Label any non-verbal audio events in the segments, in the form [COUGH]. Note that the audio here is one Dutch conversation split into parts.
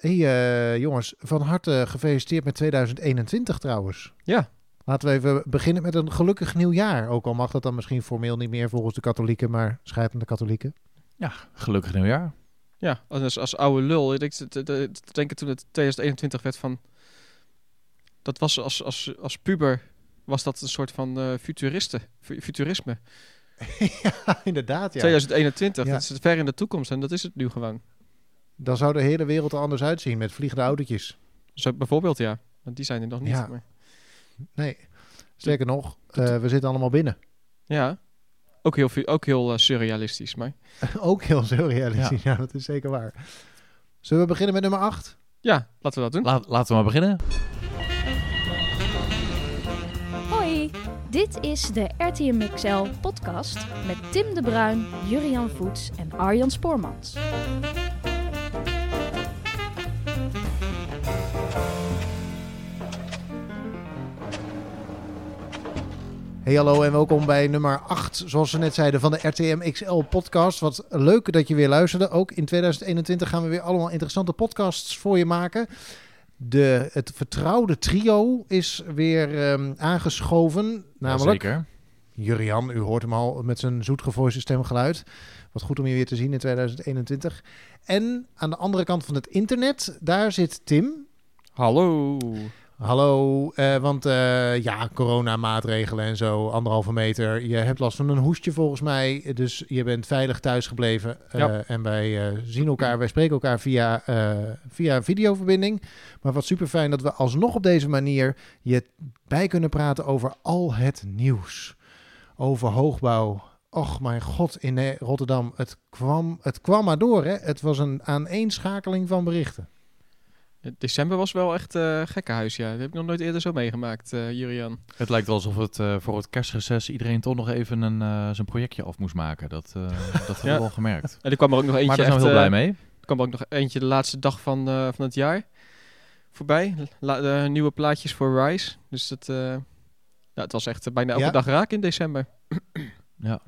hey, eh, jongens, van harte gefeliciteerd met 2021 trouwens. Ja. Laten we even beginnen met een gelukkig nieuwjaar. Ook al mag dat dan misschien formeel niet meer volgens de katholieken, maar schijtende katholieken. Ja, gelukkig nieuwjaar. Ja, als, als oude lul. Ik denk, toen het 2021 werd van... Dat was als, als, als puber was dat een soort van eh futuriste, fu- futurisme. [LAUGHS] ja, inderdaad. Ja. 2021, Ja. dat is ver in de toekomst en dat is het nu gewoon. Dan zou de hele wereld er anders uitzien met vliegende autootjes. Zo bijvoorbeeld, ja. Want die zijn er nog niet. Ja. maar- Nee, sterker nog, eh, we zitten allemaal binnen. ja. Ook heel, fu- ook heel eh, surrealistisch, maar... [LAUGHS] Ook heel surrealistisch, ja. dat is zeker waar. Zullen we beginnen met nummer 8? Ja, laten we dat doen. Laat, laten we maar beginnen. Hoi, dit is de RTM XL podcast met Tim de Bruin, Jurian Voets en Arjan Spoormans. Hey hallo en welkom bij nummer 8, zoals we net zeiden, van de RTM XL podcast. Wat leuk dat je weer luisterde. Ook in 2021 gaan we weer allemaal interessante podcasts voor je maken. De, het vertrouwde trio is weer ehm, aangeschoven. Namelijk Zeker. Jurian, u hoort hem al met zijn zoetgevoiste stemgeluid. Wat goed om je weer te zien in 2021. En aan de andere kant van het internet, daar zit Tim. Hallo. Hallo, eh, want eh, ja, coronamaatregelen en zo, anderhalve meter. Je hebt last van een hoestje volgens mij, dus je bent veilig thuis gebleven. Eh, Ja. En wij zien elkaar, wij spreken elkaar via, via videoverbinding. Maar wat super fijn dat we alsnog op deze manier je bij kunnen praten over al het nieuws. Over hoogbouw. Och mijn god, in Rotterdam, het kwam, het kwam maar door. Hè? Het was een aaneenschakeling van berichten. December was wel echt eh gekkenhuis, ja. Dat heb ik nog nooit eerder zo meegemaakt, eh Jurian. Het lijkt wel alsof het eh, voor het kerstreces iedereen toch nog even een, eh, zijn projectje af moest maken. Dat, eh, dat hebben [LAUGHS] Ja. we wel gemerkt. En er kwam er ook nog eentje maar daar zijn we echt, heel blij mee. Er kwam ook nog eentje de laatste dag van, eh, van het jaar voorbij. La- nieuwe plaatjes voor Rise. Dus het, eh, ja, het was echt bijna elke Ja. dag raak in december. Ja.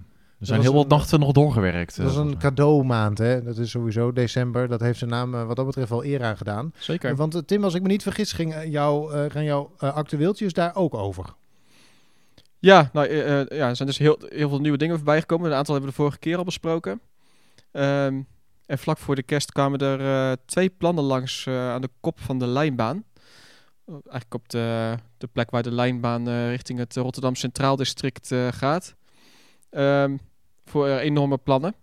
Er zijn heel wat nachten nog doorgewerkt. Dat is eh, een cadeaumaand, hè? Dat is sowieso december. Dat heeft zijn naam eh, wat dat betreft al eer aan gedaan. Zeker. Want eh, Tim, als ik me niet vergis, ging eh, jou, gaan jouw actueeltjes daar ook over. Ja, nou, ja, er zijn dus heel, heel veel nieuwe dingen voorbij gekomen. Een aantal hebben we de vorige keer al besproken. Ehm, en vlak voor de kerst kwamen er eh, twee plannen langs eh, aan de kop van de lijnbaan. Eh, Eigenlijk op de, de plek waar de lijnbaan eh, richting het Rotterdam Centraal District eh, gaat. Ehm, voor eh, enorme plannen.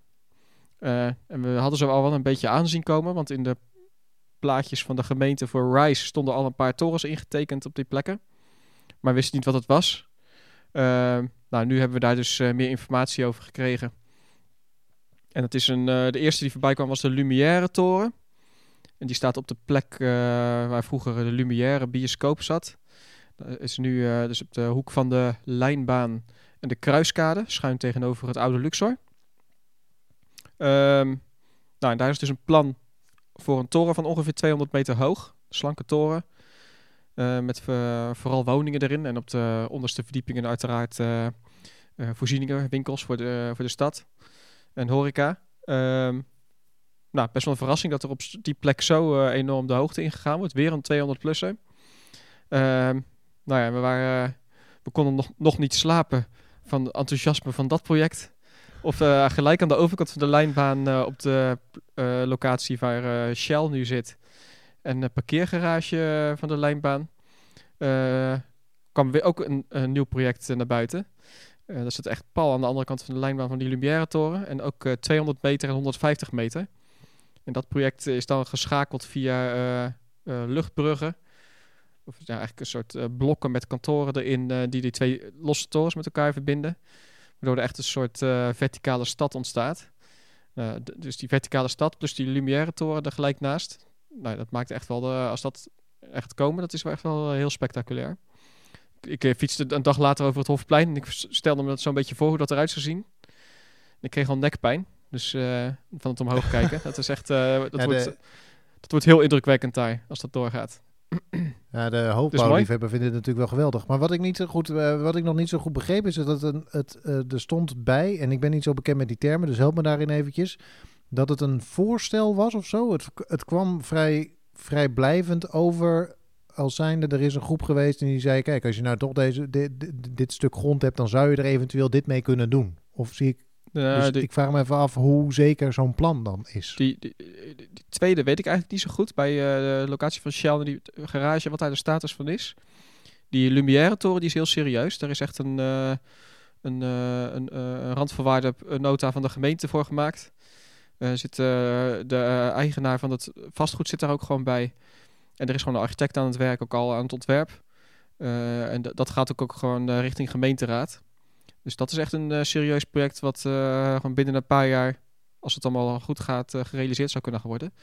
Eh, en we hadden ze al wel een beetje aanzien komen, want in de plaatjes van de gemeente voor Rise stonden al een paar torens ingetekend op die plekken. Maar wisten niet wat het was. Ehm, nou, nu hebben we daar dus eh, meer informatie over gekregen. En het is een, de eerste die voorbij kwam was de Lumière toren. En die staat op de plek waar vroeger de Lumière bioscoop zat. Dat is nu dus op de hoek van de Lijnbaan en de Kruiskade, schuin tegenover het oude Luxor. Ehm, nou, daar is dus een plan voor een toren van ongeveer 200 meter hoog. Slanke toren. Eh, met vooral woningen erin. En op de onderste verdiepingen uiteraard eh, eh, voorzieningen, winkels voor de, voor de stad. En horeca. Ehm, nou, best wel een verrassing dat er op die plek zo enorm de hoogte ingegaan wordt. Weer een 200-plusser. Ehm nou ja, we, waren, we konden nog, nog niet slapen van enthousiasme van dat project. Of eh, gelijk aan de overkant van de lijnbaan eh, op de eh, locatie waar Shell nu zit. En een parkeergarage van de lijnbaan. kwam weer ook een, nieuw project naar buiten. Dat zit echt pal aan de andere kant van de lijnbaan van die Lumière toren. En ook eh, 200 meter en 150 meter. En dat project is dan geschakeld via luchtbruggen. Of ja, eigenlijk een soort eh, blokken met kantoren erin eh, die die twee losse torens met elkaar verbinden. Waardoor er echt een soort eh, verticale stad ontstaat. Dus die verticale stad plus die Lumière toren er gelijk naast. Nou, dat maakt echt wel, de, als dat echt komen, dat is wel echt wel heel spectaculair. Ik eh, fietste een dag later over het Hofplein en ik stelde me dat zo'n beetje voor hoe dat eruit zou zien. En ik kreeg al nekpijn, dus van het omhoog kijken. [LAUGHS] Dat is echt, dat, Ja, wordt, de- dat wordt heel indrukwekkend daar, als dat doorgaat. [CLEARS THROAT] Ja, de hoofdbouwliefhebber vindt het natuurlijk wel geweldig. Maar wat ik, niet zo goed, eh, wat ik nog niet zo goed begreep is dat het, een, het eh, er stond bij, en ik ben niet zo bekend met die termen, dus help me daarin eventjes, dat het een voorstel was of zo. Het, het kwam vrij vrijblijvend over. Als zijnde, er is een groep geweest en die zei: Kijk, als je nou toch deze, dit, dit, dit stuk grond hebt, dan zou je er eventueel dit mee kunnen doen. Of zie ik. Dus die, ik vraag me even af hoe zeker zo'n plan dan is. die, die, tweede weet ik eigenlijk niet zo goed. Bij eh, de locatie van Shell en die garage, wat daar de status van is. Die Lumière toren die is heel serieus. Daar is echt een, eh, een, eh, een, een randvoorwaarde nota van de gemeente voor gemaakt. Zit, de eigenaar van het vastgoed zit daar ook gewoon bij. En er is gewoon een architect aan het werk, ook al aan het ontwerp. En dat gaat ook, ook gewoon richting gemeenteraad. Dus dat is echt een eh, serieus project wat eh, gewoon binnen een paar jaar, als het allemaal goed gaat, eh, gerealiseerd zou kunnen worden.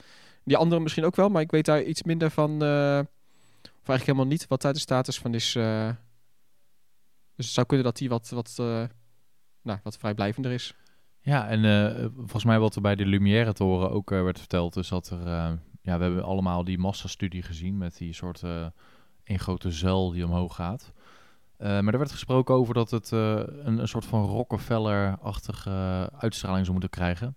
Die andere misschien ook wel, maar ik weet daar iets minder van, of eigenlijk helemaal niet, wat daar de status van is. dus het zou kunnen dat die wat, wat, nou, wat vrijblijvender is. Ja, en volgens mij wat er bij de Lumière-toren ook eh, werd verteld, is dat er... ja, we hebben allemaal die massastudie gezien met die soort één grote zuil die omhoog gaat. Eh, maar er werd gesproken over dat het eh, een, een soort van Rockefeller-achtige uitstraling zou moeten krijgen.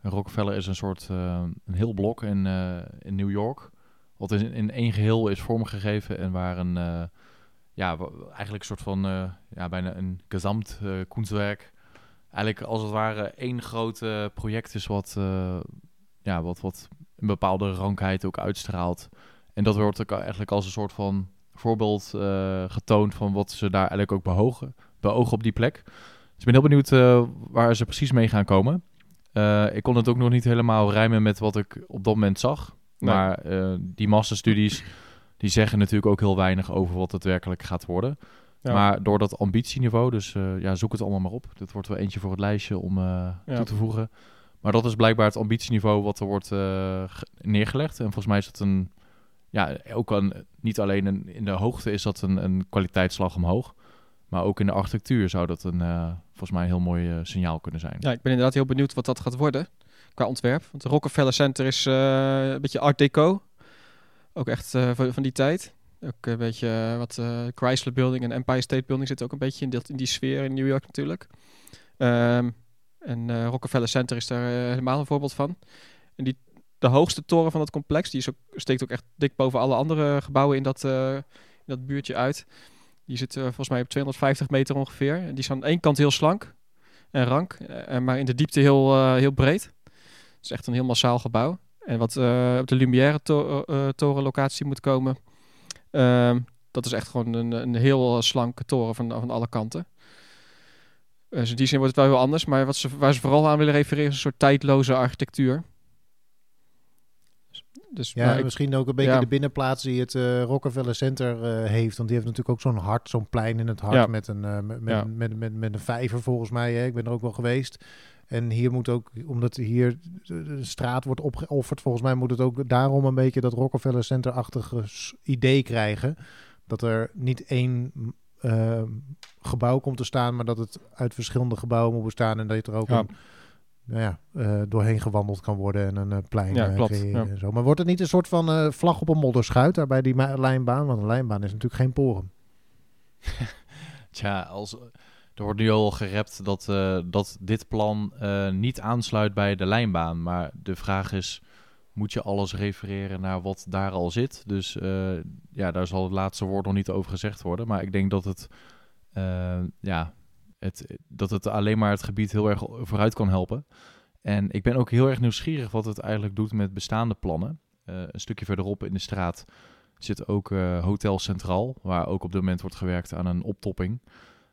En Rockefeller is een soort, eh, een heel blok in, in New York, wat in, in één geheel is vormgegeven en waar een, ja, eigenlijk een soort van, ja, bijna een gezamt eh kunstwerk eigenlijk als het ware één groot project is wat, ja, wat, wat een bepaalde rankheid ook uitstraalt. En dat wordt ook eigenlijk als een soort van voorbeeld eh, getoond van wat ze daar eigenlijk ook behogen, beogen op die plek. Dus ik ben heel benieuwd eh, waar ze precies mee gaan komen. Eh, ik kon het ook nog niet helemaal rijmen met wat ik op dat moment zag. Nee. Maar die massastudies die zeggen natuurlijk ook heel weinig over wat het werkelijk gaat worden. Ja. Maar door dat ambitieniveau, dus ja, zoek het allemaal maar op. Dit wordt wel eentje voor het lijstje om Ja. toe te voegen. Maar dat is blijkbaar het ambitieniveau wat er wordt ge- neergelegd. En volgens mij is dat een, ja, ook een, niet alleen een, in de hoogte is dat een, een kwaliteitsslag omhoog. Maar ook in de architectuur zou dat een, eh, volgens mij een heel mooi eh, signaal kunnen zijn. Ja, ik ben inderdaad heel benieuwd wat dat gaat worden qua ontwerp. Want het Rockefeller Center is eh, een beetje art deco. Ook echt van, van die tijd. Ook een beetje wat Chrysler Building en Empire State Building zitten ook een beetje in, in die sfeer in New York natuurlijk. Ehm, en Rockefeller Center is daar helemaal een voorbeeld van. En die, de hoogste toren van het complex, die steekt ook echt dik boven alle andere gebouwen in dat, in dat buurtje uit. Die zit eh, volgens mij op 250 meter ongeveer. Die is aan één kant heel slank en rank, eh, maar in de diepte heel, heel breed. Het is echt een heel massaal gebouw. En wat op de Lumière to torenlocatie moet komen, ehm, dat is echt gewoon een, een heel slanke toren van, van alle kanten. Dus in die zin wordt het wel heel anders, maar wat ze, waar ze vooral aan willen refereren is een soort tijdloze architectuur. Dus, Ja, ik- misschien ook een beetje ja. de binnenplaats die het eh, Rockefeller Center eh, heeft. Want die heeft natuurlijk ook zo'n hart, zo'n plein in het hart Ja. met, een, eh, met, met, Ja. met, met, met een vijver volgens mij. Hè. Ik ben er ook wel geweest. En hier moet ook, omdat hier de de straat wordt opgeofferd, volgens mij moet het ook daarom een beetje dat Rockefeller Center-achtige idee krijgen. Dat er niet één gebouw komt te staan, maar dat het uit verschillende gebouwen moet bestaan. En dat er ook een, nou ja, eh, doorheen gewandeld kan worden en een eh, plein Ja, eh, klopt, creëren ja. en zo. Maar wordt het niet een soort van eh, vlag op een modderschuit daar bij die lijnbaan? Want een lijnbaan is natuurlijk geen porum. [LAUGHS] Tja, als, er wordt nu al gerept dat, eh, dat dit plan eh, niet aansluit bij de lijnbaan. Maar de vraag is, moet je alles refereren naar wat daar al zit? Dus eh, ja, daar zal het laatste woord nog niet over gezegd worden. Maar ik denk dat het, ja, het, dat het alleen maar het gebied heel erg vooruit kan helpen. En ik ben ook heel erg nieuwsgierig wat het eigenlijk doet met bestaande plannen. Eh, een stukje verderop in de straat zit ook eh, Hotel Centraal, waar ook op dit moment wordt gewerkt aan een optopping.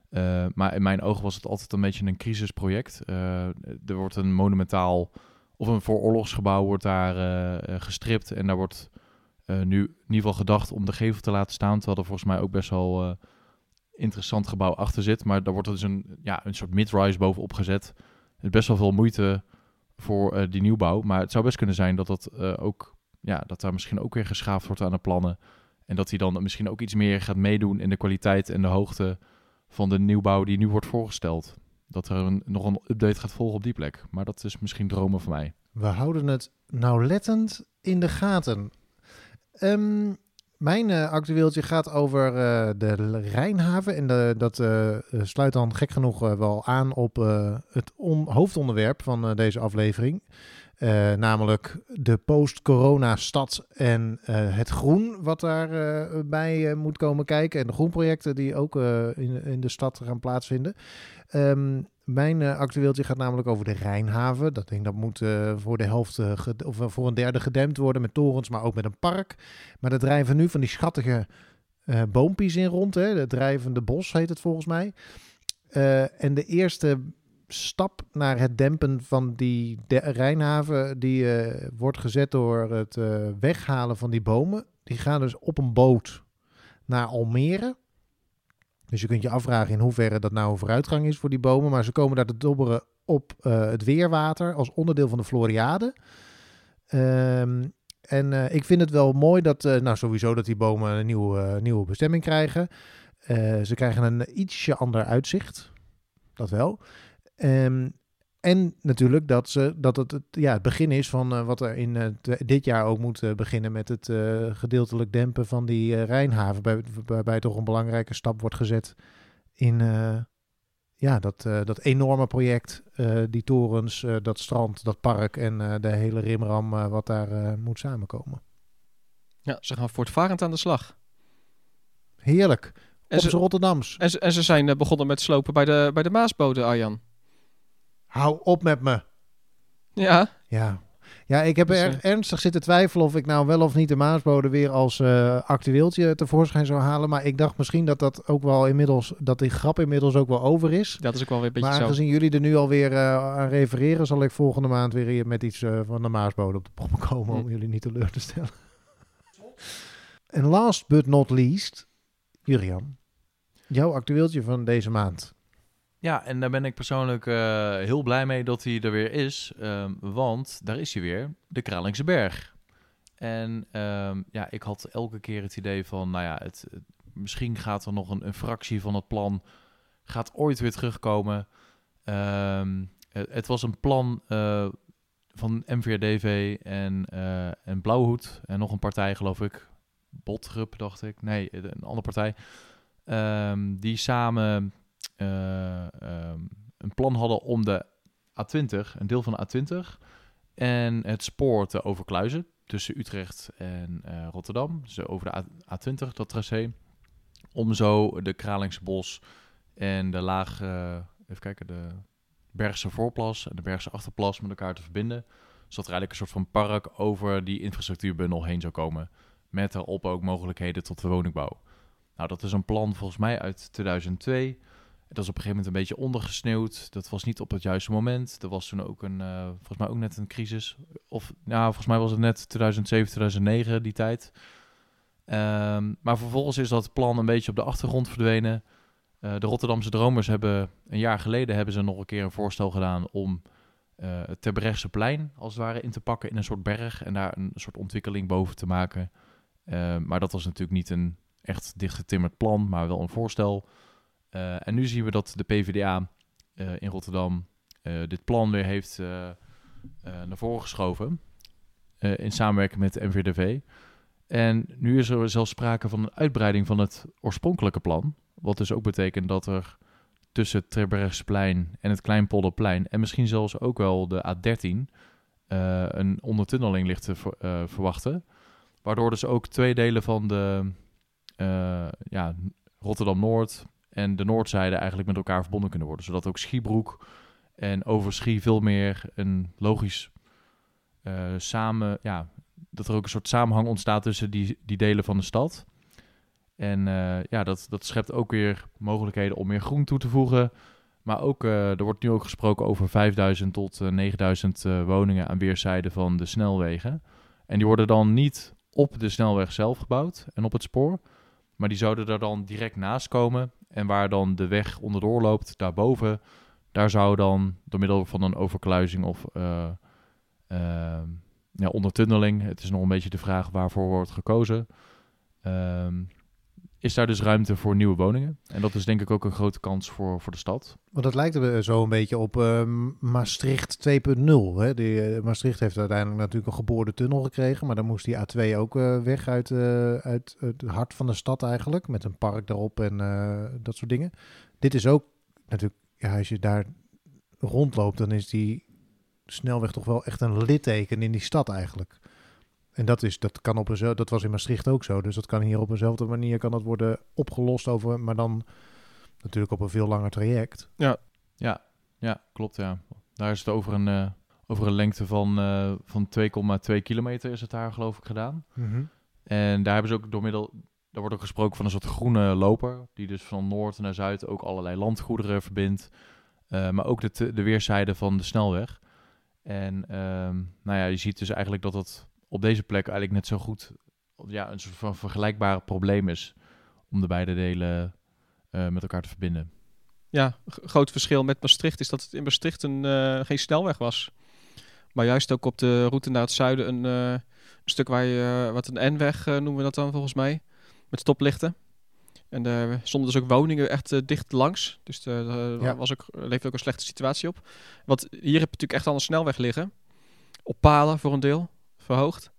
Eh, maar in mijn ogen was het altijd een beetje een crisisproject. Er wordt een monumentaal of een vooroorlogsgebouw wordt daar gestript en daar wordt nu in ieder geval gedacht om de gevel te laten staan, terwijl er volgens mij ook best wel interessant gebouw achter zit. Maar daar wordt dus een, ja, een soort mid-rise bovenop gezet. Is best wel veel moeite voor eh, die nieuwbouw, maar het zou best kunnen zijn dat dat eh, ook ja, dat daar misschien ook weer geschaafd wordt aan de plannen. En dat hij dan misschien ook iets meer gaat meedoen in de kwaliteit en de hoogte van de nieuwbouw die nu wordt voorgesteld. Dat er een, nog een update gaat volgen op die plek. Maar dat is misschien dromen van mij. We houden het nauwlettend in de gaten. Ehm, mijn eh, actueeltje gaat over eh, de Rijnhaven. En dat eh, eh, sluit dan gek genoeg wel aan op het on- hoofdonderwerp van deze aflevering. Namelijk de post-corona-stad en het groen wat daarbij bij moet komen kijken. En de groenprojecten die ook in, in de stad gaan plaatsvinden. Ehm, mijn uh, actueeltje gaat namelijk over de Rijnhaven. Dat ding dat moet voor de helft of voor een derde gedempt worden met torens, maar ook met een park. Maar er drijven nu van die schattige boompjes in rond. Hè? De drijvende bos heet het volgens mij. en de eerste stap naar het dempen van die de Rijnhaven, die eh, wordt gezet door het weghalen van die bomen. Die gaan dus op een boot naar Almere. Dus je kunt je afvragen in hoeverre dat nou een vooruitgang is voor die bomen. Maar ze komen daar te dobberen op uh, het weerwater als onderdeel van de Floriade. Um, en ik vind het wel mooi dat, nou sowieso dat die bomen een nieuwe, nieuwe bestemming krijgen. ze krijgen een ietsje ander uitzicht. Dat wel. Um, en natuurlijk dat, ze, dat het, het ja, het begin is van uh, wat er in uh, dit jaar ook moet uh, beginnen met het gedeeltelijk dempen van die Rijnhaven. Bij, waarbij toch een belangrijke stap wordt gezet in ja, dat, dat enorme project. die torens, dat strand, dat park en de hele rimram wat daar moet samenkomen. Ja, ze gaan voortvarend aan de slag. Heerlijk. En Op ze, Rotterdams. En ze, en ze zijn begonnen met slopen bij de, bij de Maasbode, Arjan. Hou op met me. Ja. Ja. Ja, ik heb dus, er uh, ernstig zitten twijfelen of ik nou wel of niet de Maasbode weer als uh, actueeltje tevoorschijn zou halen. Maar ik dacht misschien dat dat ook wel inmiddels, dat die grap inmiddels ook wel over is. Dat is ook wel weer een beetje maar aangezien jullie er nu alweer uh, aan refereren, zal ik volgende maand weer hier met iets uh, van de Maasbode op de proppen komen om hm. jullie niet teleur te stellen. [LAUGHS] en last but not least, Jurian, jouw actueeltje van deze maand. Ja, en daar ben ik persoonlijk uh, heel blij mee dat hij er weer is. Um, want daar is hij weer, de Kralingse Berg. En um, ja, ik had elke keer het idee van, nou ja, het, misschien gaat er nog een, een, fractie van het plan, gaat ooit weer terugkomen. Um, het, was een plan uh, van MVRDV en, uh, en Blauwhoed en nog een partij, geloof ik. Botrup, dacht ik. Nee, een andere partij. die samen um, een plan hadden om de A20, een deel van de A20, en het spoor te overkluizen tussen Utrecht en uh, Rotterdam. Dus over de A 20 dat tracé. Om zo de Kralingse Bos en de laag, uh, even kijken, de Bergse Voorplas en de Bergse Achterplas met elkaar te verbinden. Zodat er eigenlijk een soort van park over die infrastructuurbundel heen zou komen. Met daarop ook mogelijkheden tot de woningbouw. Nou, dat is een plan volgens mij uit 2002. Dat is op een gegeven moment een beetje ondergesneeuwd. Dat was niet op het juiste moment. Er was toen ook een, uh, volgens mij ook net een crisis. Of nou, volgens mij was het net 2007, 2009 die tijd. Um, maar vervolgens is dat plan een beetje op de achtergrond verdwenen. Uh, de Rotterdamse Dromers hebben een jaar geleden hebben ze nog een keer een voorstel gedaan om uh, het Terbrechtseplein plein als het ware in te pakken in een soort berg en daar een soort ontwikkeling boven te maken. Uh, maar dat was natuurlijk niet een echt dichtgetimmerd plan, maar wel een voorstel. Uh, en nu zien we dat de PvdA uh, in Rotterdam uh, dit plan weer heeft naar voren geschoven. in samenwerking met de MVDV. En nu is er zelfs sprake van een uitbreiding van het oorspronkelijke plan. Wat dus ook betekent dat er tussen het en het Kleinpolderplein... en misschien zelfs ook wel de A13 een ondertunneling ligt te ver, verwachten. Waardoor dus ook twee delen van de ja, Rotterdam-Noord, en de noordzijde eigenlijk met elkaar verbonden kunnen worden. Zodat ook Schiebroek en Overschie veel meer een logisch uh, samen, ja, dat er ook een soort samenhang ontstaat tussen die, die delen van de stad. En uh, ja, dat, dat schept ook weer mogelijkheden om meer groen toe te voegen. Maar ook, uh, er wordt nu ook gesproken over 5000 tot 9000 woningen aan weerszijden van de snelwegen. En die worden dan niet op de snelweg zelf gebouwd en op het spoor. Maar die zouden er dan direct naast komen. En waar dan de weg onderdoor loopt, daarboven, daar zou dan door middel van een overkluizing of uh, ja, ondertunneling, het is nog een beetje de vraag waarvoor wordt gekozen, uh, is daar dus ruimte voor nieuwe woningen. En dat is denk ik ook een grote kans voor, voor de stad. Want dat lijkt er zo een beetje op uh, Maastricht 2.0. Uh, Maastricht heeft uiteindelijk natuurlijk een geboorde tunnel gekregen, maar dan moest die A2 ook uh, weg uit, uh, uit het hart van de stad eigenlijk, met een park daarop en dat soort dingen. Dit is ook natuurlijk, ja, als je daar rondloopt, dan is die snelweg toch wel echt een litteken in die stad eigenlijk. En dat, is, dat, kan op een, dat was in Maastricht ook zo. Dus dat kan hier op eenzelfde manier kan dat worden opgelost over, maar dan natuurlijk op een veel langer traject. Ja, ja, klopt ja. Daar is het over een, eh, over een lengte van, eh, van 2,2 kilometer is het daar geloof ik gedaan. En daar hebben ze ook door middel, daar wordt ook gesproken van een soort groene loper, die dus van noord naar zuid ook allerlei landgoederen verbindt, eh, maar ook de, de weerszijden van de snelweg. En ehm, nou ja, je ziet dus eigenlijk dat het op deze plek eigenlijk net zo goed, ja, een soort van vergelijkbaar probleem is om de beide delen eh, met elkaar te verbinden. Ja, groot verschil met Maastricht is dat het in Maastricht een, eh, geen snelweg was. Maar juist ook op de route naar het zuiden een, eh, een stuk waar je, wat een N-weg noemen we dat dan volgens mij, met stoplichten. En er stonden dus ook woningen echt dicht langs. Dus er Ja. was ook, leefde ook een slechte situatie op. Want hier heb je natuurlijk echt al een snelweg liggen. Op palen voor een deel, verhoogd.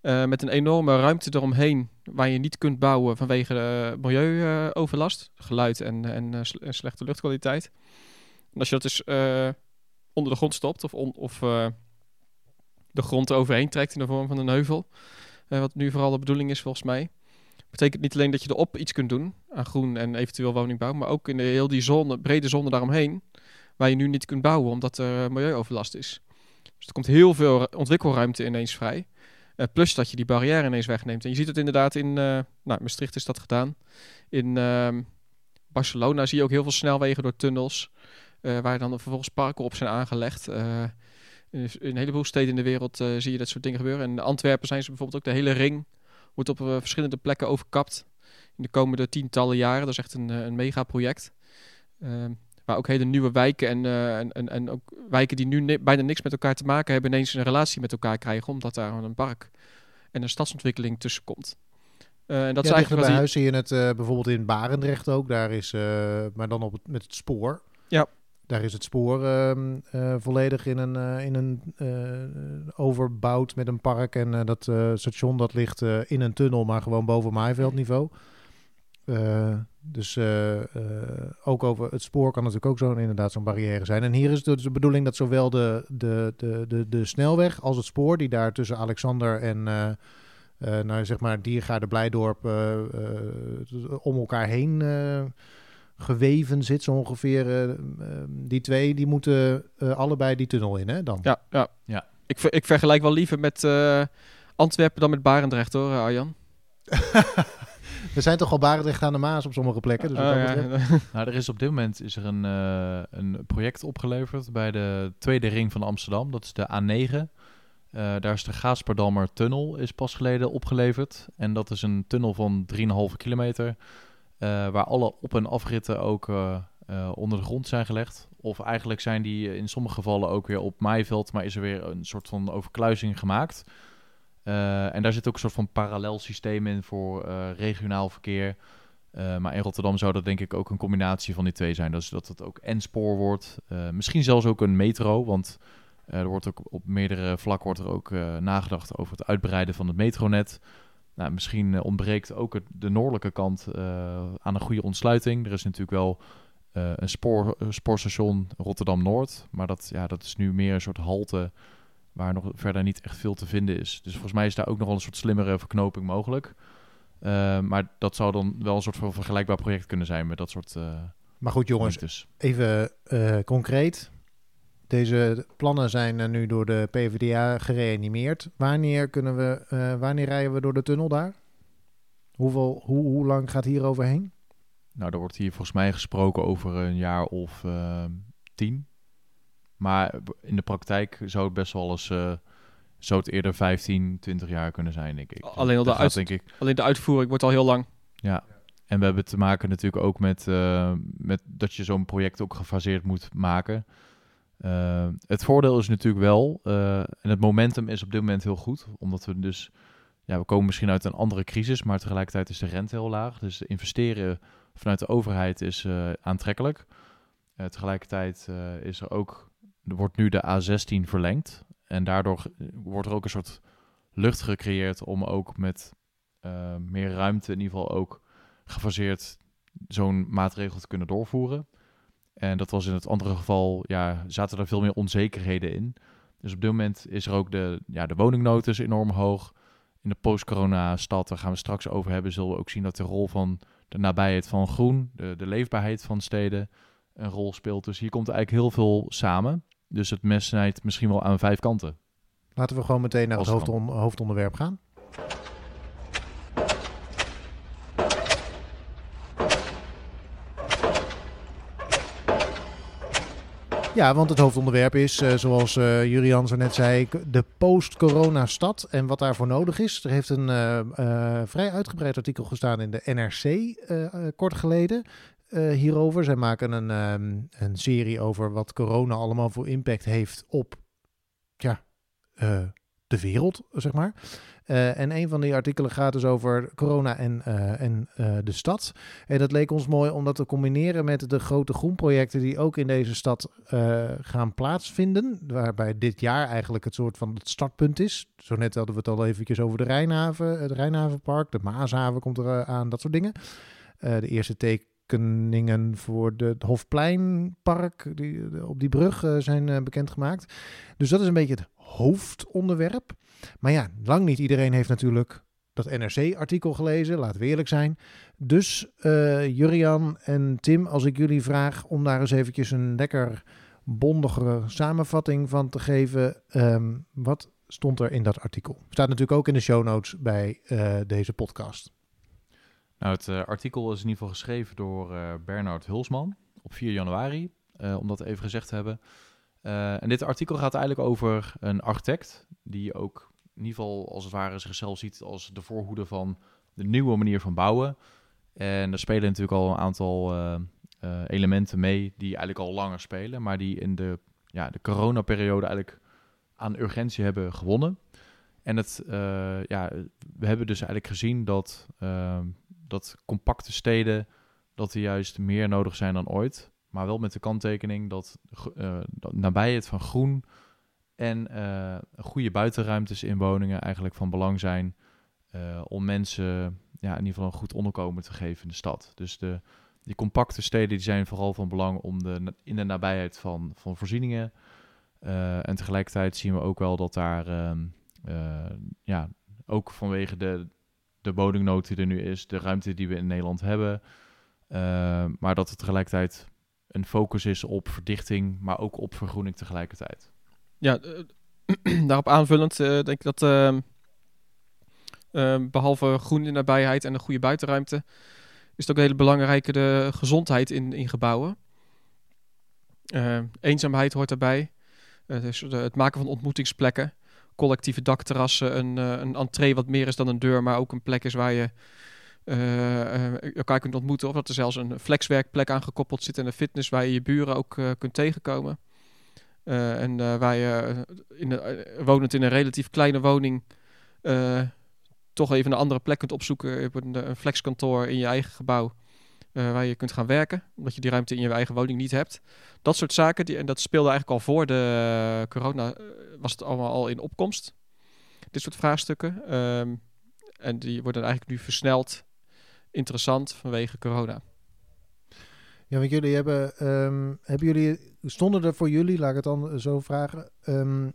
Eh, met een enorme ruimte eromheen waar je niet kunt bouwen vanwege de milieuoverlast, geluid en, en, eh, en slechte luchtkwaliteit. En als je dat dus eh, onder de grond stopt of, of eh, de grond eroverheen trekt in de vorm van een heuvel, eh, wat nu vooral de bedoeling is volgens mij, betekent niet alleen dat je erop iets kunt doen aan groen en eventueel woningbouw, maar ook in de, heel die zone, brede zone daaromheen, waar je nu niet kunt bouwen omdat er eh, milieuoverlast is. Dus er komt heel veel ru- ontwikkelruimte ineens vrij. Eh, plus dat je die barrière ineens wegneemt. En je ziet het inderdaad in, eh nou, Maastricht is dat gedaan. In ehm, Barcelona zie je ook heel veel snelwegen door tunnels, eh, waar dan vervolgens parken op zijn aangelegd. In, een heleboel steden in de wereld zie je dat soort dingen gebeuren. En in Antwerpen zijn ze bijvoorbeeld ook de hele ring, wordt op verschillende plekken overkapt. In de komende tientallen jaren. Dat is echt een, een megaproject. Waar ook hele nieuwe wijken en, eh, en, en, en ook wijken die nu ni- bijna niks met elkaar te maken hebben, ineens een relatie met elkaar krijgen, omdat daar een park en een stadsontwikkeling tussen komt. Eh, en dat ja, is eigenlijk bij die- huis zie je het eh, bijvoorbeeld in Barendrecht ook. Daar is, maar dan op het, met het spoor. Ja. Daar is het spoor ehm, eh, volledig in een, in een overbouwd met een park. En dat station dat ligt in een tunnel, maar gewoon boven maaiveldniveau. Dus eh, eh, ook over het spoor kan natuurlijk ook zo'n inderdaad zo'n barrière zijn. En hier is het dus de bedoeling dat zowel de, de, de, de, de snelweg als het spoor, die daar tussen Alexander en eh, eh, nou, zeg maar Diergaarde Blijdorp om elkaar heen eh, geweven zit, zo ongeveer. die twee, die moeten eh, allebei die tunnel in, hè, dan? Ja, ja. Ja. Ik, ver- ik vergelijk wel liever met eh, Antwerpen dan met Barendrecht hoor, Arjan. [LAUGHS] We zijn toch al Barendrecht aan de Maas op sommige plekken. Dus Oh, ja. [LAUGHS] Nou, er is op dit moment is er een, eh, een project opgeleverd bij de tweede ring van Amsterdam. Dat is de A9. Eh, daar is de Gaasperdammer tunnel is pas geleden opgeleverd. En dat is een tunnel van 3,5 kilometer. eh, waar alle op- en afritten ook eh, eh, onder de grond zijn gelegd. Of eigenlijk zijn die in sommige gevallen ook weer op maaiveld. Maar is er weer een soort van overkluizing gemaakt. Eh, en daar zit ook een soort van parallel systeem in voor eh, regionaal verkeer. Uh, maar in Rotterdam zou dat denk ik ook een combinatie van die twee zijn. Dus dat het ook en spoor wordt. Misschien zelfs ook een metro. Want er wordt ook op meerdere vlakken wordt er ook nagedacht over het uitbreiden van het metronet. Nou, misschien ontbreekt ook het, de noordelijke kant aan een goede ontsluiting. Er is natuurlijk wel een spoor, spoorstation Rotterdam-Noord. Maar dat, ja, dat is nu meer een soort halte waar nog verder niet echt veel te vinden is. Dus volgens mij is daar ook nog wel een soort slimmere verknoping mogelijk. Uh, maar dat zou dan wel een soort van vergelijkbaar project kunnen zijn met dat soort. Uh, maar goed, jongens, dus. even uh, concreet. Deze plannen zijn nu door de PvdA gereanimeerd. Wanneer kunnen we, wanneer rijden we door de tunnel daar? Hoeveel, hoe, hoe lang gaat hier overheen? Nou, er wordt hier volgens mij gesproken over een jaar of tien. Maar in de praktijk zou het best wel eens uh, zou het eerder 15, 20 jaar kunnen zijn, denk ik. Alleen, al de, uit, denk ik. alleen de uitvoering wordt al heel lang. Ja, en we hebben te maken natuurlijk ook met, uh, met dat je zo'n project ook gefaseerd moet maken. Uh, het voordeel is natuurlijk wel, uh, en het momentum is op dit moment heel goed, omdat we dus, ja, we komen misschien uit een andere crisis, maar tegelijkertijd is de rente heel laag. Dus investeren vanuit de overheid is aantrekkelijk. tegelijkertijd is er ook, er wordt nu de A16 verlengd en daardoor wordt er ook een soort lucht gecreëerd om ook met uh, meer ruimte in ieder geval ook gefaseerd zo'n maatregel te kunnen doorvoeren. En dat was in het andere geval, ja, zaten er veel meer onzekerheden in. Dus op dit moment is er ook de, ja, de woningnood is enorm hoog. In de post-corona-stad, daar gaan we straks over hebben, zullen we ook zien dat de rol van de nabijheid van groen, de, de leefbaarheid van steden, een rol speelt. Dus hier komt eigenlijk heel veel samen. Dus het mes snijdt misschien wel aan vijf kanten. Laten we gewoon meteen naar het Als het hoofdon- hoofdonderwerp gaan. Ja, want het hoofdonderwerp is, eh, zoals eh Jurian zo net zei, de post-corona-stad en wat daarvoor nodig is. Er heeft een eh, vrij uitgebreid artikel gestaan in de NRC kort geleden eh, hierover. Zij maken een, ehm, een serie over wat corona allemaal voor impact heeft op ja, eh, de wereld, zeg maar. Eh, en een van die artikelen gaat dus over corona en, en de stad. En dat leek ons mooi om dat te combineren met de grote groenprojecten die ook in deze stad gaan plaatsvinden. Waarbij dit jaar eigenlijk het soort van het startpunt is. Zo net hadden we het al eventjes over de Rijnhaven, het Rijnhavenpark, de Maashaven komt er aan, dat soort dingen. De eerste tekeningen voor de, het Hofpleinpark die, op die brug eh, zijn eh, bekendgemaakt. Dus dat is een beetje het hoofdonderwerp. Maar ja, lang niet iedereen heeft natuurlijk dat NRC-artikel gelezen, laten we eerlijk zijn. Dus eh, Jurian en Tim, als ik jullie vraag om daar eens eventjes een lekker bondigere samenvatting van te geven. ehm, wat stond er in dat artikel? Staat natuurlijk ook in de show notes bij deze podcast. Nou, het eh, artikel is in ieder geval geschreven door eh, Bernard Hulsman op 4 januari, eh, om dat even gezegd te hebben. En dit artikel gaat eigenlijk over een architect die ook in ieder geval als het ware zichzelf ziet als de voorhoede van de nieuwe manier van bouwen. En er spelen natuurlijk al een aantal elementen mee die eigenlijk al langer spelen, maar die in de, ja, de coronaperiode eigenlijk aan urgentie hebben gewonnen. En het, ja, we hebben dus eigenlijk gezien dat, ehm, dat compacte steden dat die juist meer nodig zijn dan ooit. Maar wel met de kanttekening dat, eh, nabijheid van groen en eh, goede buitenruimtes in woningen eigenlijk van belang zijn eh, om mensen ja, in ieder geval een goed onderkomen te geven in de stad. Dus de, die compacte steden die zijn vooral van belang om de, in de nabijheid van, van voorzieningen. En tegelijkertijd zien we ook wel dat daar, ehm, eh, ja, ook vanwege de, de woningnood die er nu is, de ruimte die we in Nederland hebben, eh, maar dat er tegelijkertijd een focus is op verdichting, maar ook op vergroening tegelijkertijd. Ja, eh, [CLEARS THROAT] daarop aanvullend eh, denk ik dat ehm, ehm, behalve groen in nabijheid en een goede buitenruimte, is het ook een hele belangrijke de gezondheid in, in gebouwen. Eh, eenzaamheid hoort daarbij. Dus het maken van ontmoetingsplekken, collectieve dakterrassen, een, eh, een entree wat meer is dan een deur, maar ook een plek is waar je eh, eh, elkaar kunt ontmoeten. Of dat er zelfs een flexwerkplek aan gekoppeld zit en een fitness waar je je buren ook kunt tegenkomen. En waar je in de, wonend in een relatief kleine woning toch even een andere plek kunt opzoeken. Een flexkantoor in je eigen gebouw eh, waar je kunt gaan werken. Omdat je die ruimte in je eigen woning niet hebt. Dat soort zaken, die, en dat speelde eigenlijk al voor de eh, corona, eh, was het allemaal al in opkomst. Dit soort vraagstukken. Ehm, en die worden eigenlijk nu versneld interessant vanwege corona. Ja, want jullie hebben, ehm, hebben jullie, stonden er voor jullie, laat ik het dan zo vragen, ehm,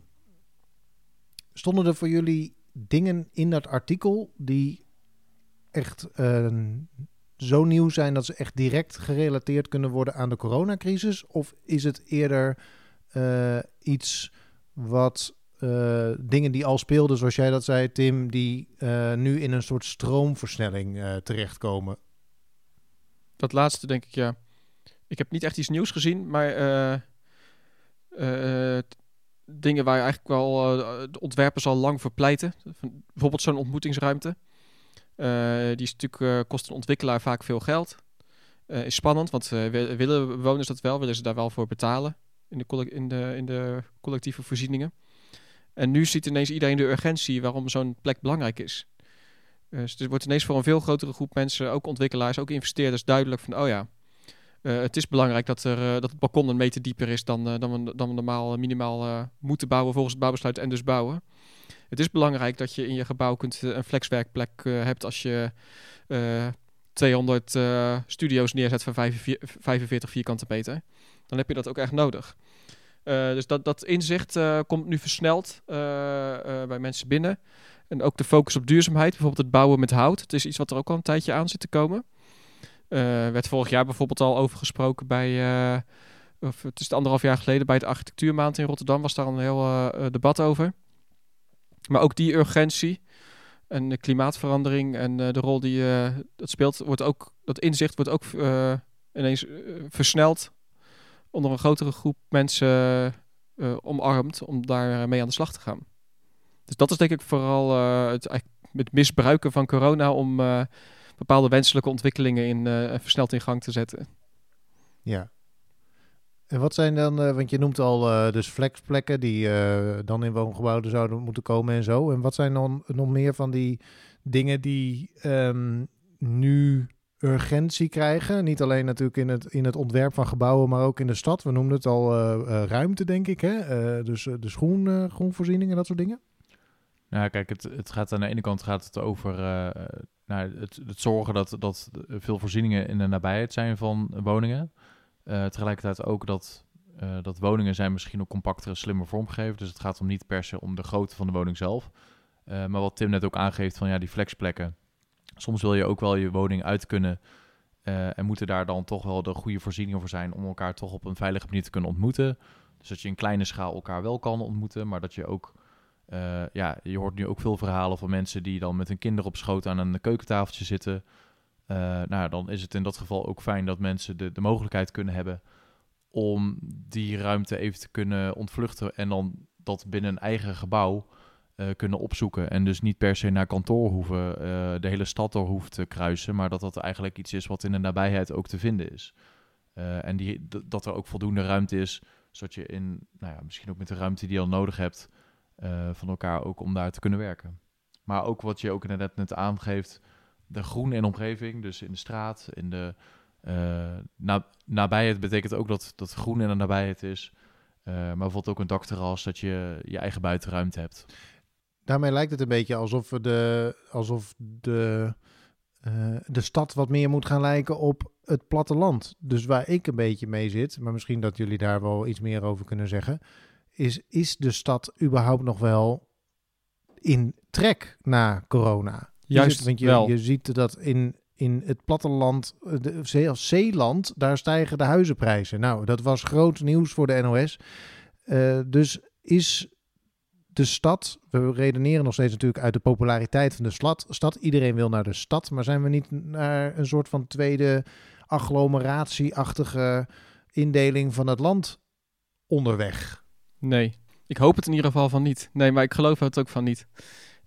stonden er voor jullie dingen in dat artikel die echt zo nieuw zijn dat ze echt direct gerelateerd kunnen worden aan de coronacrisis? Of is het eerder eh, iets wat eh, dingen die al speelden, zoals jij dat zei, Tim, die eh, nu in een soort stroomversnelling terechtkomen? Dat laatste denk ik, ja. Ik heb niet echt iets nieuws gezien, maar dingen waar eigenlijk wel de ontwerpers al lang voor pleiten. Bijvoorbeeld zo'n ontmoetingsruimte. Eh, die is eh, kost een ontwikkelaar vaak veel geld. Eh, is spannend, want wi- willen bewoners dat wel? Willen ze daar wel voor betalen in de, in de, in de collectieve voorzieningen? En nu ziet ineens iedereen de urgentie waarom zo'n plek belangrijk is. Dus er wordt ineens voor een veel grotere groep mensen, ook ontwikkelaars, ook investeerders, duidelijk van, oh ja, het is belangrijk dat, er, dat het balkon een meter dieper is dan, dan, we, dan we normaal minimaal moeten bouwen volgens het bouwbesluit en dus bouwen. Het is belangrijk dat je in je gebouw kunt, eh, een flexwerkplek eh, hebt als je eh, 200 eh, studio's neerzet van 45 45 vierkante meter. Dan heb je dat ook echt nodig. Dus dat, dat inzicht komt nu versneld bij mensen binnen. En ook de focus op duurzaamheid, bijvoorbeeld het bouwen met hout. Het is iets wat er ook al een tijdje aan zit te komen. Eh werd vorig jaar bijvoorbeeld al over gesproken bij, of het is anderhalf jaar geleden bij de architectuurmaand in Rotterdam, was daar een heel debat over. Maar ook die urgentie en de klimaatverandering en eh, de rol die eh, dat speelt, wordt ook, dat inzicht wordt ook eh, ineens versneld onder een grotere groep mensen omarmd om daar mee aan de slag te gaan. Dus dat is denk ik vooral het, misbruiken van corona om bepaalde wenselijke ontwikkelingen in, versneld in gang te zetten. Ja. En wat zijn dan, eh, want je noemt al eh, dus flexplekken die eh, dan in woongebouwen zouden moeten komen en zo. En wat zijn dan nog meer van die dingen die ehm, nu urgentie krijgen? Niet alleen natuurlijk in het, in het ontwerp van gebouwen, maar ook in de stad. We noemden het al ruimte, denk ik. Hè? Dus de schoen, eh, groenvoorzieningen, dat soort dingen. Nou, kijk, het, het gaat aan de ene kant gaat het over nou, het, het zorgen dat, dat veel voorzieningen in de nabijheid zijn van woningen. Eh, tegelijkertijd ook dat, eh, dat woningen zijn misschien ook compacter en slimmer vormgegeven. Dus het gaat om niet per se om de grootte van de woning zelf. Eh, maar wat Tim net ook aangeeft van ja, die flexplekken. Soms wil je ook wel je woning uit kunnen. en moeten daar dan toch wel de goede voorzieningen voor zijn om elkaar toch op een veilige manier te kunnen ontmoeten. Dus dat je in kleine schaal elkaar wel kan ontmoeten, maar dat je ook ja, je hoort nu ook veel verhalen van mensen die dan met hun kinderen op schoot aan een keukentafeltje zitten. Eh, nou, dan is het in dat geval ook fijn dat mensen de, de mogelijkheid kunnen hebben om die ruimte even te kunnen ontvluchten en dan dat binnen een eigen gebouw eh, kunnen opzoeken. En dus niet per se naar kantoor hoeven, eh, de hele stad door hoeft te kruisen, maar dat dat eigenlijk iets is wat in de nabijheid ook te vinden is. En die, dat er ook voldoende ruimte is, zodat je in, nou ja, misschien ook met de ruimte die je al nodig hebt, van elkaar ook om daar te kunnen werken. Maar ook wat je ook inderdaad net aangeeft, de groen de omgeving, dus in de straat, in de eh, na, nabijheid betekent ook dat, dat groen in de nabijheid is. Eh, maar bijvoorbeeld ook een dakterras, dat je je eigen buitenruimte hebt. Daarmee lijkt het een beetje alsof, de, alsof de, eh, de stad wat meer moet gaan lijken op het platteland. Dus waar ik een beetje mee zit, maar misschien dat jullie daar wel iets meer over kunnen zeggen, is, is de stad überhaupt nog wel in trek na corona? Is Juist want je, wel. je ziet dat in, in het platteland, de, zelfs Zeeland, daar stijgen de huizenprijzen. Nou, dat was groot nieuws voor de NOS. Eh, dus is de stad, we redeneren nog steeds natuurlijk uit de populariteit van de stad. stad. Iedereen wil naar de stad, maar zijn we niet naar een soort van tweede agglomeratieachtige indeling van het land onderweg? Nee, ik hoop het in ieder geval van niet. Nee, maar ik geloof het ook van niet.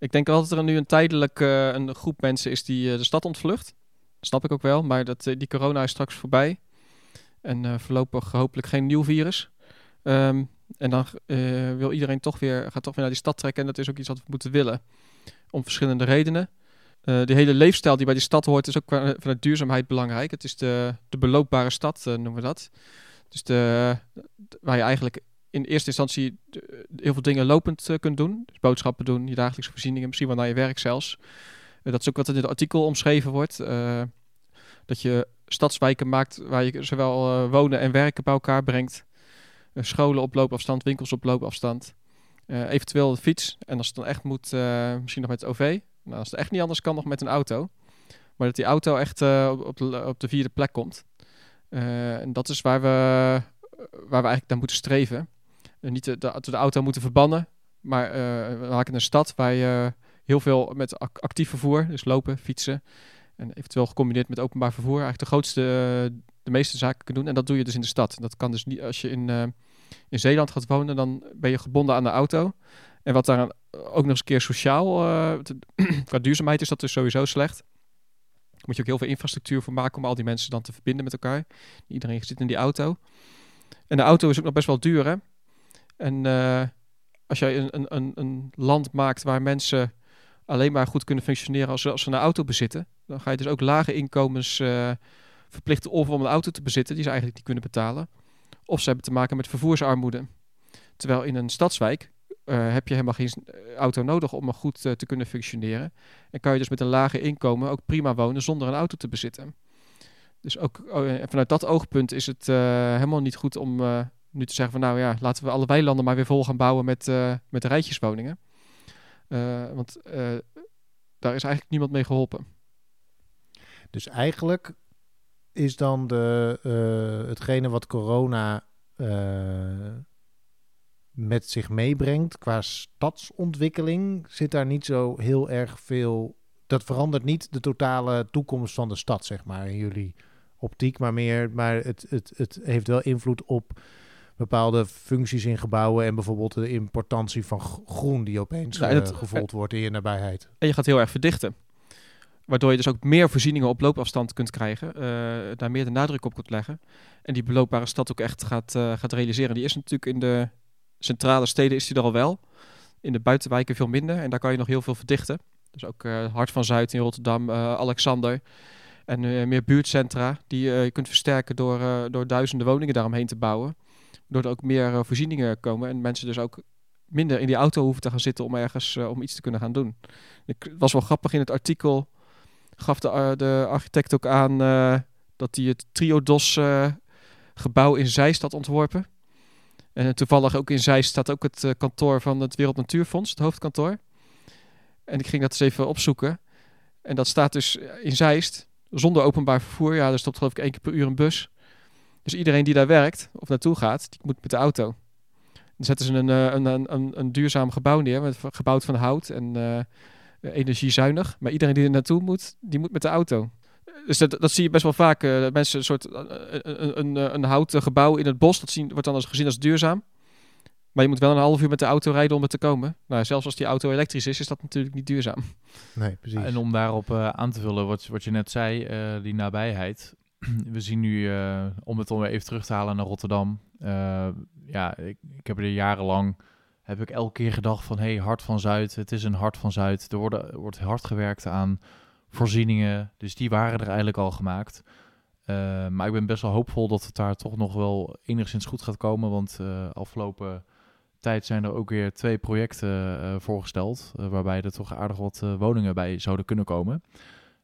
Ik denk altijd dat er nu een tijdelijk eh, een groep mensen is die eh, de stad ontvlucht. Snap ik ook wel, maar dat, eh, die corona is straks voorbij. En voorlopig hopelijk geen nieuw virus. Ehm, en dan wil iedereen toch weer, gaat toch weer naar die stad trekken. En dat is ook iets wat we moeten willen. Om verschillende redenen. De hele leefstijl die bij die stad hoort is ook vanuit duurzaamheid belangrijk. Het is de, de beloopbare stad, noemen we dat. Dus de, waar je eigenlijk in eerste instantie de- heel veel dingen lopend eh, kunt doen. Dus boodschappen doen, je dagelijkse voorzieningen, misschien wel naar je werk zelfs. Eh, dat is ook wat in het artikel omschreven wordt. eh, dat je stadswijken maakt waar je zowel eh, wonen en werken bij elkaar brengt. Eh, scholen op loopafstand, winkels op loopafstand. Eh, eventueel de fiets. En als het dan echt moet, eh, misschien nog met het OV. Nou, als het echt niet anders kan, nog met een auto. Maar dat die auto echt eh, op, de, vierde plek komt. Eh, en dat is waar we, waar we eigenlijk naar moeten streven. Eh, niet de, de, de auto moeten verbannen, maar eh, we maken een stad waar je heel veel met ac- actief vervoer, dus lopen, fietsen en eventueel gecombineerd met openbaar vervoer, eigenlijk de grootste, eh, de meeste zaken kunt doen. En dat doe je dus in de stad. Dat kan dus niet als je in, in Zeeland gaat wonen, dan ben je gebonden aan de auto. En wat daar ook nog eens een keer sociaal, te- [CLEARS THROAT] qua duurzaamheid is dat dus sowieso slecht. Daar moet je ook heel veel infrastructuur voor maken om al die mensen dan te verbinden met elkaar. Iedereen zit in die auto. En de auto is ook nog best wel duur, hè? En eh, als jij een, een, een, land maakt waar mensen alleen maar goed kunnen functioneren als ze, als ze een auto bezitten, dan ga je dus ook lage inkomens eh, verplichten of om een auto te bezitten die ze eigenlijk niet kunnen betalen. Of ze hebben te maken met vervoersarmoede. Terwijl in een stadswijk eh, heb je helemaal geen auto nodig om goed te kunnen functioneren. En kan je dus met een lage inkomen ook prima wonen zonder een auto te bezitten. Dus ook oh, vanuit dat oogpunt is het helemaal niet goed om, nu te zeggen van nou ja, laten we alle weilanden maar weer vol gaan bouwen met, uh, met rijtjeswoningen. Uh, want uh, daar is eigenlijk niemand mee geholpen. Dus eigenlijk is dan de, hetgene wat corona met zich meebrengt qua stadsontwikkeling, zit daar niet zo heel erg veel. Dat verandert niet de totale toekomst van de stad, zeg maar, in jullie optiek, maar meer. Maar het, het, het heeft wel invloed op bepaalde functies in gebouwen en bijvoorbeeld de importantie van groen die opeens nou, het, gevolgd wordt in je nabijheid. En je gaat heel erg verdichten. Waardoor je dus ook meer voorzieningen op loopafstand kunt krijgen. Uh, daar meer de nadruk op kunt leggen. En die beloopbare stad ook echt gaat, uh, gaat realiseren. Die is natuurlijk in de centrale steden is die er al wel. In de buitenwijken veel minder. En daar kan je nog heel veel verdichten. Dus ook Hart van Zuid in Rotterdam, Alexander. En meer buurtcentra die je kunt versterken door, door duizenden woningen daaromheen te bouwen. Door er ook meer uh, voorzieningen komen en mensen dus ook minder in die auto hoeven te gaan zitten om ergens uh, om iets te kunnen gaan doen. Ik was wel grappig in het artikel gaf de, uh, de architect ook aan dat hij het Triodos gebouw in Zeist had ontworpen. En toevallig ook in Zeist staat ook het kantoor van het Wereld Natuurfonds, het hoofdkantoor. En ik ging dat eens even opzoeken. En dat staat dus in Zeist, zonder openbaar vervoer. Ja, er stopt geloof ik één keer per uur een bus. Dus iedereen die daar werkt of naartoe gaat, die moet met de auto. Dan zetten ze een, eh, een, een, een, duurzaam gebouw neer, met, gebouwd van hout en uh, energiezuinig. Maar iedereen die er naartoe moet, die moet met de auto. Dus dat, dat zie je best wel vaak. Uh, mensen een soort een, een, een, houten gebouw in het bos, dat zien, wordt dan als gezien als duurzaam. Maar je moet wel een half uur met de auto rijden om er te komen. Nou, zelfs als die auto elektrisch is, is dat natuurlijk niet duurzaam. Nee, precies. En om daarop aan te vullen wat, wat je net zei, die nabijheid. [CLEARS THROAT] we zien nu, uh, om het om even terug te halen naar Rotterdam. Uh, ja, ik, ik, heb er jarenlang, heb ik elke keer gedacht van, hey, Hart van Zuid, het is een Hart van Zuid. Er, wordt hard gewerkt aan voorzieningen, dus die waren er eigenlijk al gemaakt. Uh, maar ik ben best wel hoopvol dat het daar toch nog wel enigszins goed gaat komen, want afgelopen tijd zijn er ook weer twee projecten voorgesteld, waarbij er toch aardig wat woningen bij zouden kunnen komen.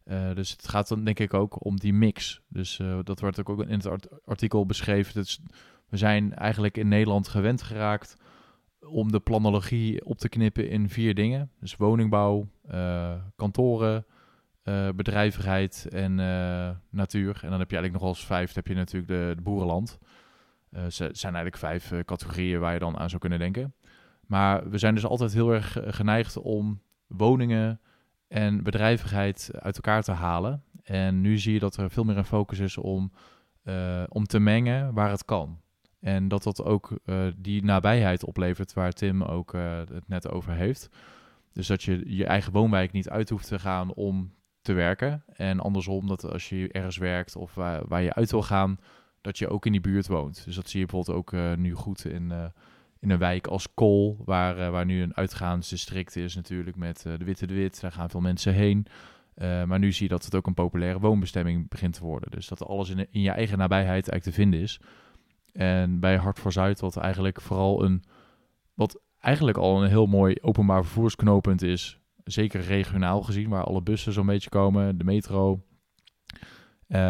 Uh, dus het gaat dan denk ik ook om die mix. Dus uh, dat wordt ook in het artikel beschreven. Dus we zijn eigenlijk in Nederland gewend geraakt om de planologie op te knippen in vier dingen. Dus woningbouw, uh, kantoren, bedrijvigheid en natuur. En dan heb je eigenlijk nog als vijf, heb je natuurlijk de, de boerenland. ze zijn eigenlijk vijf categorieën waar je dan aan zou kunnen denken. Maar we zijn dus altijd heel erg geneigd om woningen en bedrijvigheid uit elkaar te halen. En nu zie je dat er veel meer een focus is om, uh, om te mengen waar het kan. En dat dat ook uh, die nabijheid oplevert waar Tim ook uh, het net over heeft. Dus dat je je eigen woonwijk niet uit hoeft te gaan om te werken. En andersom, dat als je ergens werkt of waar, waar je uit wil gaan, dat je ook in die buurt woont. Dus dat zie je bijvoorbeeld ook nu goed in in een wijk als Kool, waar, uh, waar nu een uitgaansdistrict is natuurlijk met uh, de Witte de Wit. Daar gaan veel mensen heen. Uh, maar nu zie je dat het ook een populaire woonbestemming begint te worden. Dus dat alles in, in je eigen nabijheid eigenlijk te vinden is. En bij Hart voor Zuid, wat eigenlijk vooral een... Wat eigenlijk al een heel mooi openbaar vervoersknooppunt is. Zeker regionaal gezien, waar alle bussen zo'n beetje komen. De metro.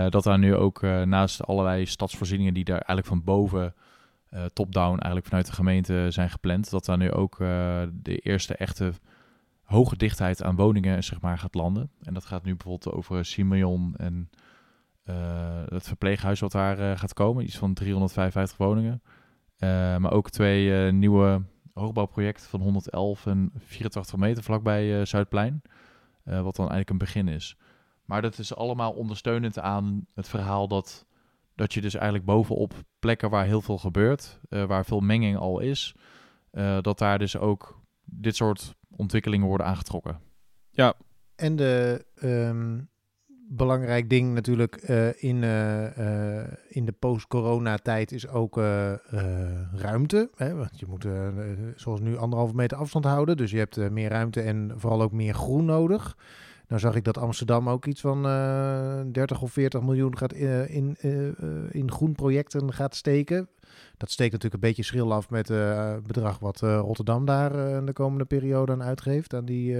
dat daar nu ook naast allerlei stadsvoorzieningen die daar eigenlijk van boven uh, top-down eigenlijk vanuit de gemeente zijn gepland. Dat daar nu ook uh, de eerste echte hoge dichtheid aan woningen zeg maar, gaat landen. En dat gaat nu bijvoorbeeld over Simeon en uh, het verpleeghuis wat daar gaat komen. Iets van 355 woningen. maar ook twee nieuwe hoogbouwprojecten van 111 en 84 meter vlakbij Zuidplein. wat dan eigenlijk een begin is. Maar dat is allemaal ondersteunend aan het verhaal dat dat je dus eigenlijk bovenop plekken waar heel veel gebeurt, uh, waar veel menging al is, uh, dat daar dus ook dit soort ontwikkelingen worden aangetrokken. Ja. En de um, belangrijk ding natuurlijk uh, in, in de post-corona tijd is ook ruimte. Hè? Want je moet zoals nu anderhalve meter afstand houden. Dus je hebt meer ruimte en vooral ook meer groen nodig. Nou zag ik dat Amsterdam ook iets van uh, eh, 30 of 40 miljoen gaat uh, in, uh, in groenprojecten gaat steken. Dat steekt natuurlijk een beetje schril af met het bedrag wat Rotterdam daar de komende periode aan uitgeeft. Aan die,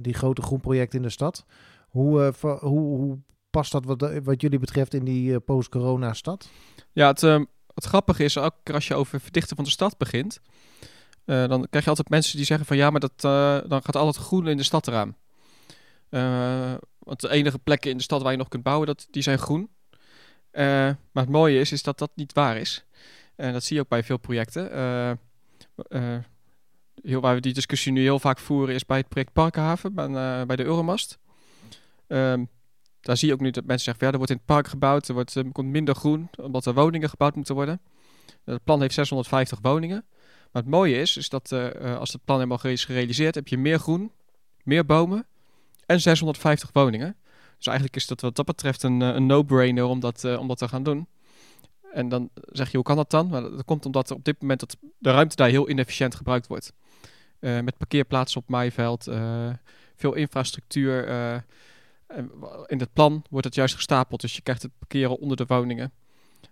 die grote groenprojecten in de stad. Hoe, hoe, hoe past dat wat, wat jullie betreft in die post-corona stad? Ja, het, ehm, wat grappig is, keer als je over verdichten van de stad begint, eh, dan krijg je altijd mensen die zeggen van ja, maar dat, eh, dan gaat al het groen in de stad eraan. Eh, want de enige plekken in de stad waar je nog kunt bouwen, dat, die zijn groen. Maar het mooie is, is dat dat niet waar is. En dat zie je ook bij veel projecten. Heel, waar we die discussie nu heel vaak voeren is bij het project Parkenhaven, bij, bij de Euromast. Ehm, daar zie je ook nu dat mensen zeggen, ja, er wordt in het park gebouwd, er wordt, eh, komt minder groen, omdat er woningen gebouwd moeten worden. Het plan heeft 650 woningen. Maar het mooie is, is dat eh, eh, als het plan helemaal is gerealiseerd, heb je meer groen, meer bomen en 650 woningen. Dus eigenlijk is dat wat dat betreft een, eh, een no-brainer om dat, om dat te gaan doen. En dan zeg je, hoe kan dat dan? Maar dat komt omdat op dit moment dat de ruimte daar heel inefficiënt gebruikt wordt. Met parkeerplaatsen op maaiveld, veel infrastructuur. in het plan wordt het juist gestapeld, dus je krijgt het parkeren onder de woningen.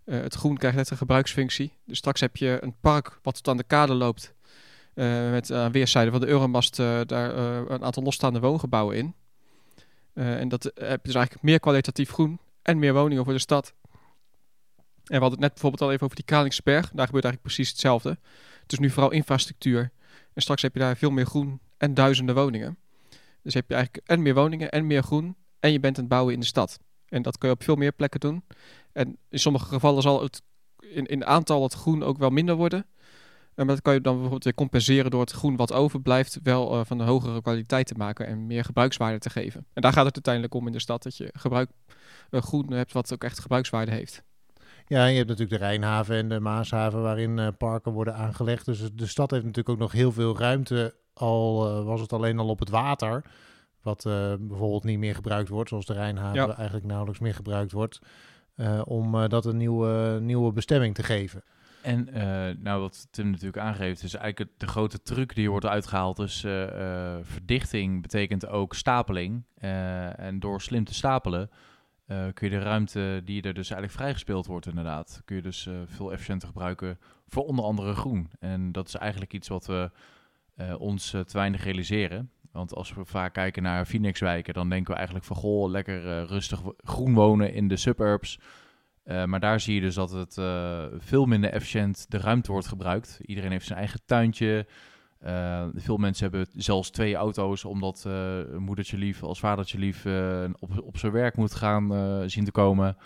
Eh, het groen krijgt net een gebruiksfunctie. Dus straks heb je een park wat tot aan de kade loopt. eh, met aan weerszijden van de Euromast eh, daar een aantal losstaande woongebouwen in. En dat heb je dus eigenlijk meer kwalitatief groen en meer woningen voor de stad. En we hadden het net bijvoorbeeld al even over die Kralingsberg. Daar gebeurt eigenlijk precies hetzelfde. Het is nu vooral infrastructuur. En straks heb je daar veel meer groen en duizenden woningen. Dus heb je eigenlijk en meer woningen en meer groen. En je bent aan het bouwen in de stad. En dat kun je op veel meer plekken doen. En in sommige gevallen zal het in, in aantal het groen ook wel minder worden. Eh, Maar dat kan je dan bijvoorbeeld weer compenseren door het groen wat overblijft wel eh, van een hogere kwaliteit te maken en meer gebruikswaarde te geven. En daar gaat het uiteindelijk om in de stad, dat je gebruik, eh, groen hebt wat ook echt gebruikswaarde heeft. Ja, en je hebt natuurlijk de Rijnhaven en de Maashaven waarin eh, parken worden aangelegd. Dus de stad heeft natuurlijk ook nog heel veel ruimte, al eh, was het alleen al op het water. Wat eh, bijvoorbeeld niet meer gebruikt wordt, zoals de Rijnhaven Ja. eigenlijk nauwelijks meer gebruikt wordt. Eh, om eh, dat een nieuwe, nieuwe bestemming te geven. En eh, nou, wat Tim natuurlijk aangeeft, is eigenlijk de grote truc die wordt uitgehaald. Dus verdichting betekent ook stapeling. En door slim te stapelen kun je de ruimte die er dus eigenlijk vrijgespeeld wordt inderdaad, kun je dus veel efficiënter gebruiken voor onder andere groen. En dat is eigenlijk iets wat we ons te weinig realiseren. Want als we vaak kijken naar Phoenixwijken, dan denken we eigenlijk van goh, lekker eh, rustig groen wonen in de suburbs. Eh, maar daar zie je dus dat het eh, veel minder efficiënt de ruimte wordt gebruikt. Iedereen heeft zijn eigen tuintje. Veel mensen hebben zelfs twee auto's, omdat moedertje lief als vadertje lief op, op zijn werk moet gaan zien te komen.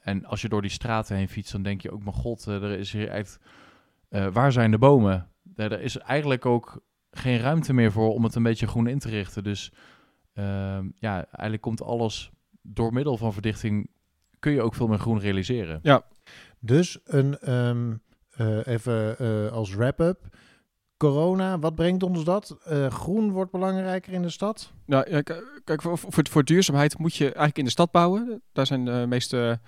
En als je door die straten heen fietst, dan denk je ook, mijn god, er is hier echt... waar zijn de bomen? Er is eigenlijk ook geen ruimte meer voor om het een beetje groen in te richten. Dus ehm, ja, eigenlijk komt alles door middel van verdichting kun je ook veel meer groen realiseren. Dus een, ehm, eh, even eh, als wrap-up. Corona, wat brengt ons dat? Eh, groen wordt belangrijker in de stad. Nou, ja, kijk, voor, voor, voor duurzaamheid moet je eigenlijk in de stad bouwen. Daar zijn de meeste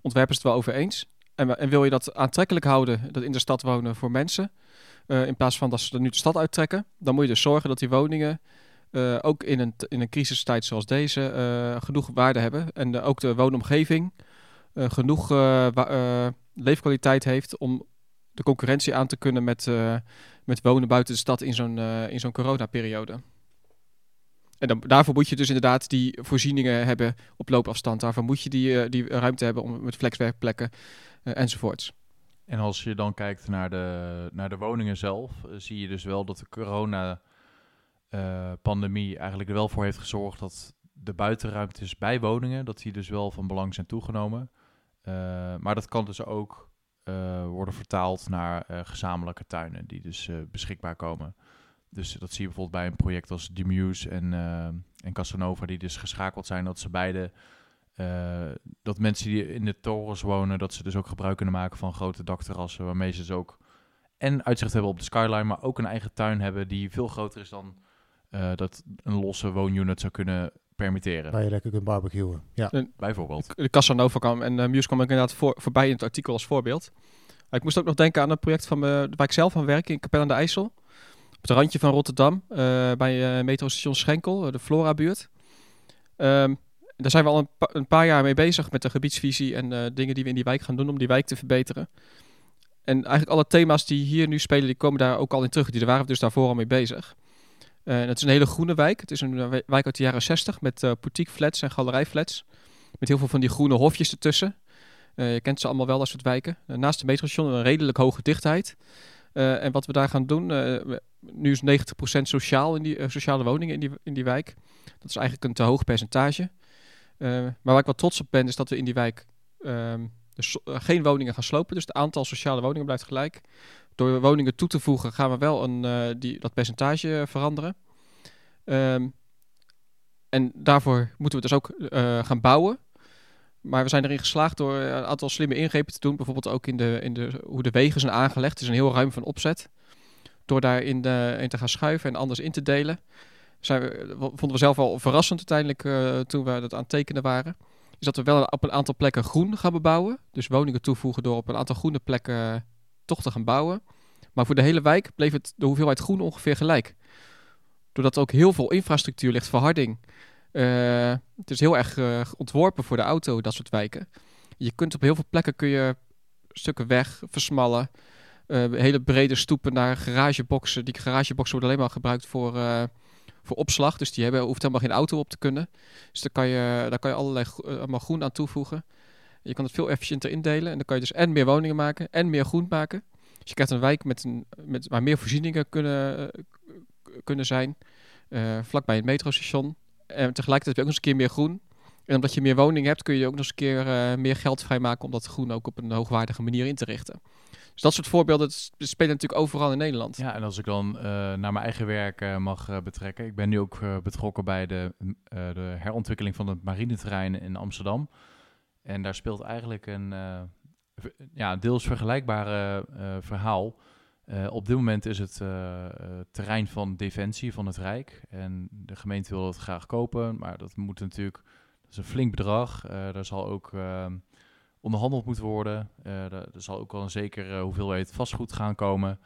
ontwerpers het wel over eens. En, en wil je dat aantrekkelijk houden, dat in de stad wonen voor mensen, eh, in plaats van dat ze er nu de stad uittrekken, dan moet je dus zorgen dat die woningen eh, ook in een, in een crisistijd zoals deze eh, genoeg waarde hebben. En ook de woonomgeving genoeg wa- leefkwaliteit heeft om de concurrentie aan te kunnen met, met wonen buiten de stad in zo'n in zo'n coronaperiode. En dan, daarvoor moet je dus inderdaad die voorzieningen hebben op loopafstand. Daarvoor moet je die, die ruimte hebben om, met flexwerkplekken enzovoorts. En als je dan kijkt naar de, naar de woningen zelf, eh, zie je dus wel dat de corona-pandemie eigenlijk er wel voor heeft gezorgd dat de buitenruimtes bij woningen, dat die dus wel van belang zijn toegenomen. Eh, maar dat kan dus ook eh, worden vertaald naar eh, gezamenlijke tuinen die dus eh, beschikbaar komen. Dus dat zie je bijvoorbeeld bij een project als Demuse en, eh, en Casanova, die dus geschakeld zijn, dat ze beide eh, dat mensen die in de torens wonen, dat ze dus ook gebruik kunnen maken van grote dakterrassen, waarmee ze dus ook en uitzicht hebben op de skyline, maar ook een eigen tuin hebben die veel groter is dan eh, dat een losse woonunit zou kunnen permitteren. Waar je lekker kunt barbecuen. Ja. Bijvoorbeeld. De Casanova kwam en uh, Muse kwam ook inderdaad voor, voorbij in het artikel als voorbeeld. Maar ik moest ook nog denken aan een project van me, waar ik zelf aan werk in Capelle aan de IJssel. Op het randje van Rotterdam, uh, bij uh, metrostation Schenkel, de Flora-buurt. Um, daar zijn we al een, een, paar jaar mee bezig met de gebiedsvisie en uh, dingen die we in die wijk gaan doen om die wijk te verbeteren. En eigenlijk alle thema's die hier nu spelen, die komen daar ook al in terug. Die waren we dus daarvoor al mee bezig. Uh, het is een hele groene wijk. Het is een wijk uit de jaren 60 met uh, flats en galerijflats. Met heel veel van die groene hofjes ertussen. Eh, je kent ze allemaal wel, dat soort wijken. Eh, naast de metrostation een redelijk hoge dichtheid. Eh, en wat we daar gaan doen, eh, nu is 90% sociaal in die, eh, sociale woningen in die, in die wijk. Dat is eigenlijk een te hoog percentage. Eh, maar waar ik wel trots op ben, is dat we in die wijk ehm, dus, eh, geen woningen gaan slopen. Dus het aantal sociale woningen blijft gelijk. Door woningen toe te voegen gaan we wel een, eh, die, dat percentage veranderen. Ehm, en daarvoor moeten we dus ook eh, gaan bouwen. Maar we zijn erin geslaagd door een aantal slimme ingrepen te doen. Bijvoorbeeld ook in, de, in de, hoe de wegen zijn aangelegd. Het is een heel ruim van opzet. Door daarin in te gaan schuiven en anders in te delen. Zijn we, w- vonden we zelf al verrassend uiteindelijk eh, toen we dat aan het tekenen waren. Is dat we wel op een aantal plekken groen gaan bebouwen. Dus woningen toevoegen door op een aantal groene plekken eh, toch te gaan bouwen. Maar voor de hele wijk bleef het de hoeveelheid groen ongeveer gelijk. Doordat ook heel veel infrastructuur ligt, verharding. Eh, het is heel erg eh, ontworpen voor de auto, dat soort wijken. Je kunt op heel veel plekken kun je stukken weg versmallen. Eh, hele brede stoepen naar garageboxen. Die garageboxen worden alleen maar gebruikt voor, eh, voor opslag. Dus die hebben, hoeft helemaal geen auto op te kunnen. Dus daar kan je, daar kan je allerlei eh, allemaal groen aan toevoegen. Je kan het veel efficiënter indelen. En dan kan je dus en meer woningen maken en meer groen maken. Dus je krijgt een wijk met een, met, waar meer voorzieningen kunnen, eh, kunnen zijn. eh, vlakbij het metrostation. En tegelijkertijd heb je ook nog eens een keer meer groen. En omdat je meer woningen hebt, kun je ook nog eens een keer meer geld vrijmaken om dat groen ook op een hoogwaardige manier in te richten. Dus dat soort voorbeelden spelen natuurlijk overal in Nederland. Ja, en als ik dan eh, naar mijn eigen werk eh, mag eh, betrekken. Ik ben nu ook betrokken bij de, de herontwikkeling van het marineterrein in Amsterdam. En daar speelt eigenlijk een ja, deels vergelijkbare verhaal. Op dit moment is het terrein van Defensie van het Rijk. En de gemeente wil het graag kopen, maar dat moet natuurlijk... Dat is een flink bedrag. Daar zal ook ehm, onderhandeld moeten worden. Eh, er, zal ook wel een zekere hoeveelheid vastgoed gaan komen.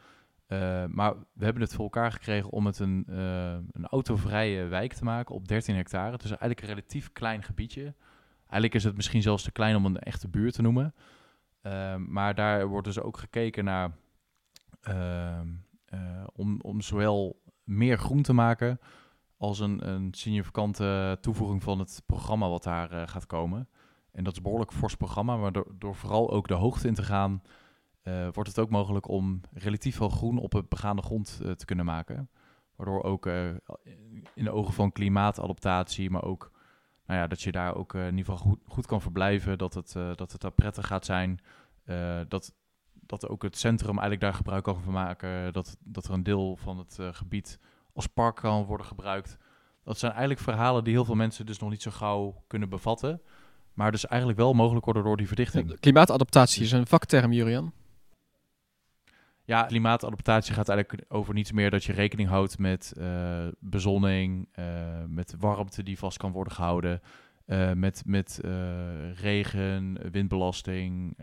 Eh, maar we hebben het voor elkaar gekregen om het een, eh, een autovrije wijk te maken op 13 hectare. Is eigenlijk een relatief klein gebiedje. Eigenlijk is het misschien zelfs te klein om een echte buurt te noemen. Eh, maar daar wordt dus ook gekeken naar ehm, eh, om, om zowel meer groen te maken als een, een significante toevoeging van het programma wat daar eh, gaat komen. En dat is behoorlijk fors programma, maar door, vooral ook de hoogte in te gaan, eh, wordt het ook mogelijk om relatief veel groen op het begaande grond eh, te kunnen maken. Waardoor ook eh, in de ogen van klimaatadaptatie, maar ook nou ja, dat je daar ook in ieder geval goed, goed kan verblijven, dat het, dat het daar prettig gaat zijn. dat, dat ook het centrum eigenlijk daar gebruik kan van maken. Dat, dat er een deel van het gebied als park kan worden gebruikt. Dat zijn eigenlijk verhalen die heel veel mensen dus nog niet zo gauw kunnen bevatten. Maar dus eigenlijk wel mogelijk worden door die verdichting. Klimaatadaptatie is een vakterm, Julian. Ja, klimaatadaptatie gaat eigenlijk over niets meer dat je rekening houdt met eh, bezonning, eh, met warmte die vast kan worden gehouden, eh, met, met regen, windbelasting,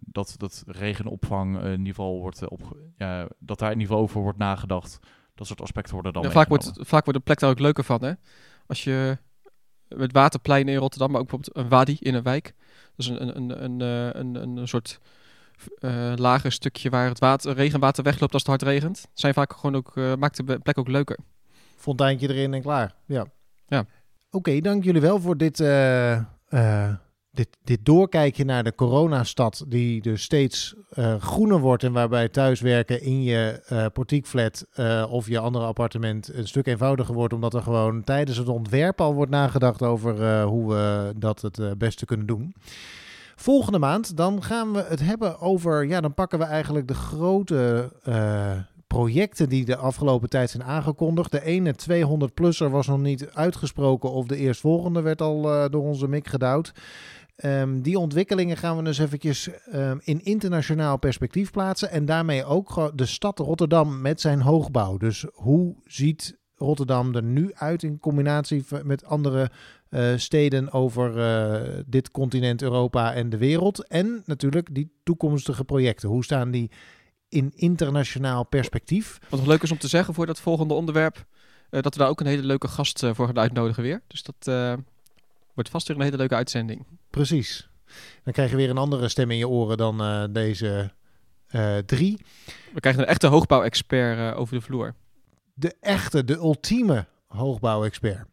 dat, dat regenopvang in ieder geval wordt op, ja, dat daar in ieder geval over wordt nagedacht. Dat soort aspecten worden dan Ja, vaak, wordt, vaak wordt de plek daar ook leuker van. Hè? Als je met waterpleinen in Rotterdam, maar ook bijvoorbeeld een wadi in een wijk. Dus een, een, een, een, eh, een, een, soort eh lager stukje waar het water, regenwater wegloopt als het hard regent. Zijn vaak gewoon ook, eh, maakt de plek ook leuker. Fonteintje erin en klaar. Ja. Ja. Oké, dank jullie wel voor dit, dit, dit doorkijkje naar de coronastad. Die dus steeds eh, groener wordt. En waarbij thuiswerken in je eh portiekflat eh, of je andere appartement een stuk eenvoudiger wordt. Omdat er gewoon tijdens het ontwerp al wordt nagedacht over hoe we dat het beste kunnen doen. Volgende maand dan gaan we het hebben over, ja, dan pakken we eigenlijk de grote projecten die de afgelopen tijd zijn aangekondigd. De ene 200-plusser was nog niet uitgesproken of de eerstvolgende werd al door onze mik gedouwd. Ehm, die ontwikkelingen gaan we dus eventjes ehm, in internationaal perspectief plaatsen. En daarmee ook de stad Rotterdam met zijn hoogbouw. Dus hoe ziet Rotterdam er nu uit in combinatie met andere eh, steden over eh, dit continent Europa en de wereld. En natuurlijk die toekomstige projecten. Hoe staan die in internationaal perspectief? Wat nog leuk is om te zeggen voor dat volgende onderwerp, eh, dat we daar ook een hele leuke gast voor gaan uitnodigen weer. Dus dat wordt vast weer een hele leuke uitzending. Precies. Dan krijg je weer een andere stem in je oren dan eh, deze eh, drie. We krijgen een echte hoogbouwexpert eh over de vloer. De echte, de ultieme hoogbouwexpert.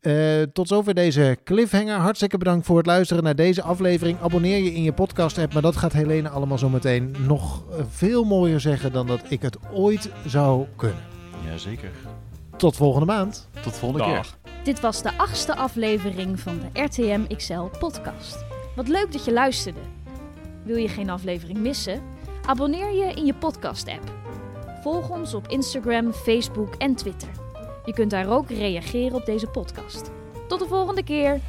Eh, tot zover deze cliffhanger. Hartstikke bedankt voor het luisteren naar deze aflevering. Abonneer je in je podcast app, maar dat gaat Helene allemaal zo meteen nog veel mooier zeggen dan dat ik het ooit zou kunnen. Jazeker. Tot volgende maand. Tot volgende keer. Dit was de achtste aflevering van de RTM XL podcast. Wat leuk dat je luisterde. Wil je geen aflevering missen? Abonneer je in je podcast app. Volg ons op Instagram, Facebook en Twitter. Je kunt daar ook reageren op deze podcast. Tot de volgende keer.